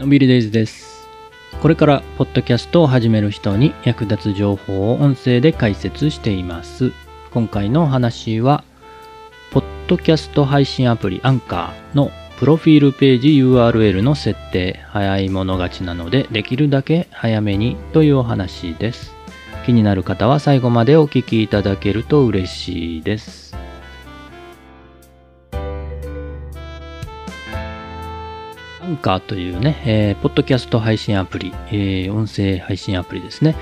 のんびりデイズです。これからポッドキャストを始める人に役立つ情報を音声で解説しています。今回のお話は、ポッドキャスト配信アプリアンカーのプロフィールページ URL の設定早い者勝ちなのでできるだけ早めにというお話です。気になる方は最後までお聞きいただけると嬉しいです。ンカーというね、えーポッドキャスト配信アプリ、えー音声配信アプリですね。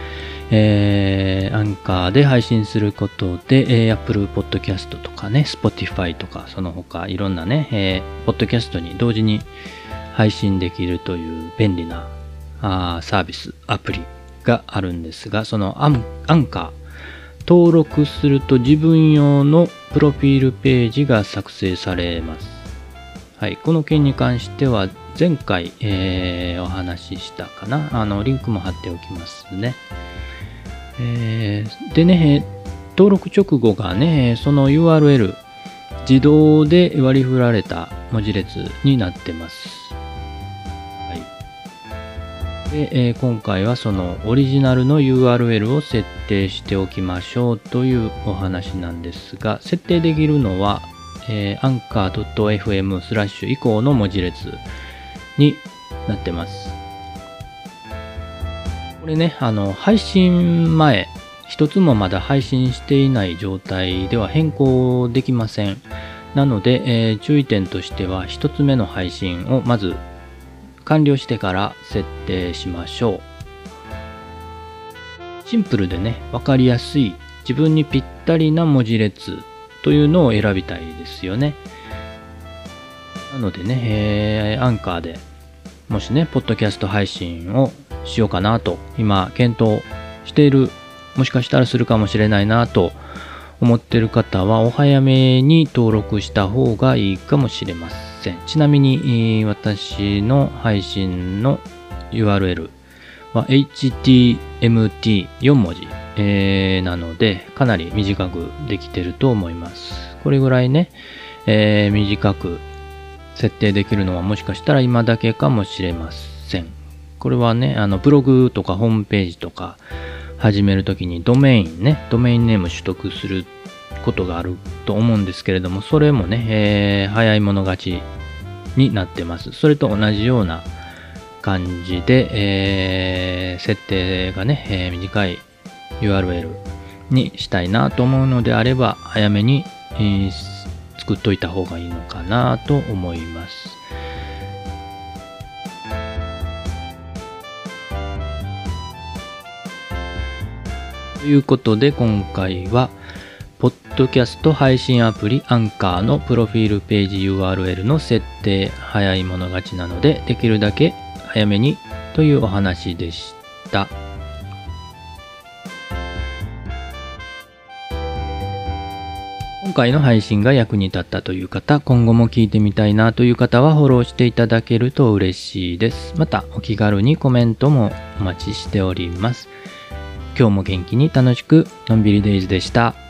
えーアンカーで配信することで、えー Apple Podcast とかね、Spotify とか、その他いろんなね、えーポッドキャストに同時に配信できるという便利なあーサービス、アプリがあるんですが、そのアンアンカー、登録すると自分用のプロフィールページが作成されます。はい、この件に関しては前回、えーお話ししたかな。あの、リンクも貼っておきますね。えーでね、登録直後がね、その URL 自動で割り振られた文字列になってます。はい。で、えー今回はそのオリジナルの URL を設定しておきましょうというお話なんですが、設定できるのは、えー、anchor.fm スラッシュ以降の文字列になってます。これね、あの、配信前、一つもまだ配信していない状態では変更できません。なので、えー注意点としては、一つ目の配信をまず完了してから設定しましょう。シンプルでね、わかりやすい、自分にぴったりな文字列というのを選びたいですよね。なのでね、えーアンカーでもしね、ポッドキャスト配信をしようかなと、今、検討している、もしかしたらするかもしれないなと思ってる方は、お早めに登録した方がいいかもしれません。ちなみに、私の配信の URL は HTMT4 文字、えーなので、かなり短くできてると思います。これぐらいね、えー短く設定できるのはもしかしたら今だけかもしれません。これはね、あの、ブログとかホームページとか始めるときにドメインね、ドメインネーム取得することがあると思うんですけれども、それもね、えー早い者勝ちになってます。それと同じような感じで、えー設定がね、えー短い URL にしたいなと思うのであれば、早めに、えー作っといた方がいいのかなと思います。ということで今回は、ポッドキャスト配信アプリアンカーのプロフィールページ URL の設定早い者勝ちなのでできるだけ早めにというお話でした。回の配信が役に立ったという方、今後も聞いてみたいなという方はフォローしていただけると嬉しいです。またお気軽にコメントもお待ちしております。今日も元気に楽しくのんびりデイズでした。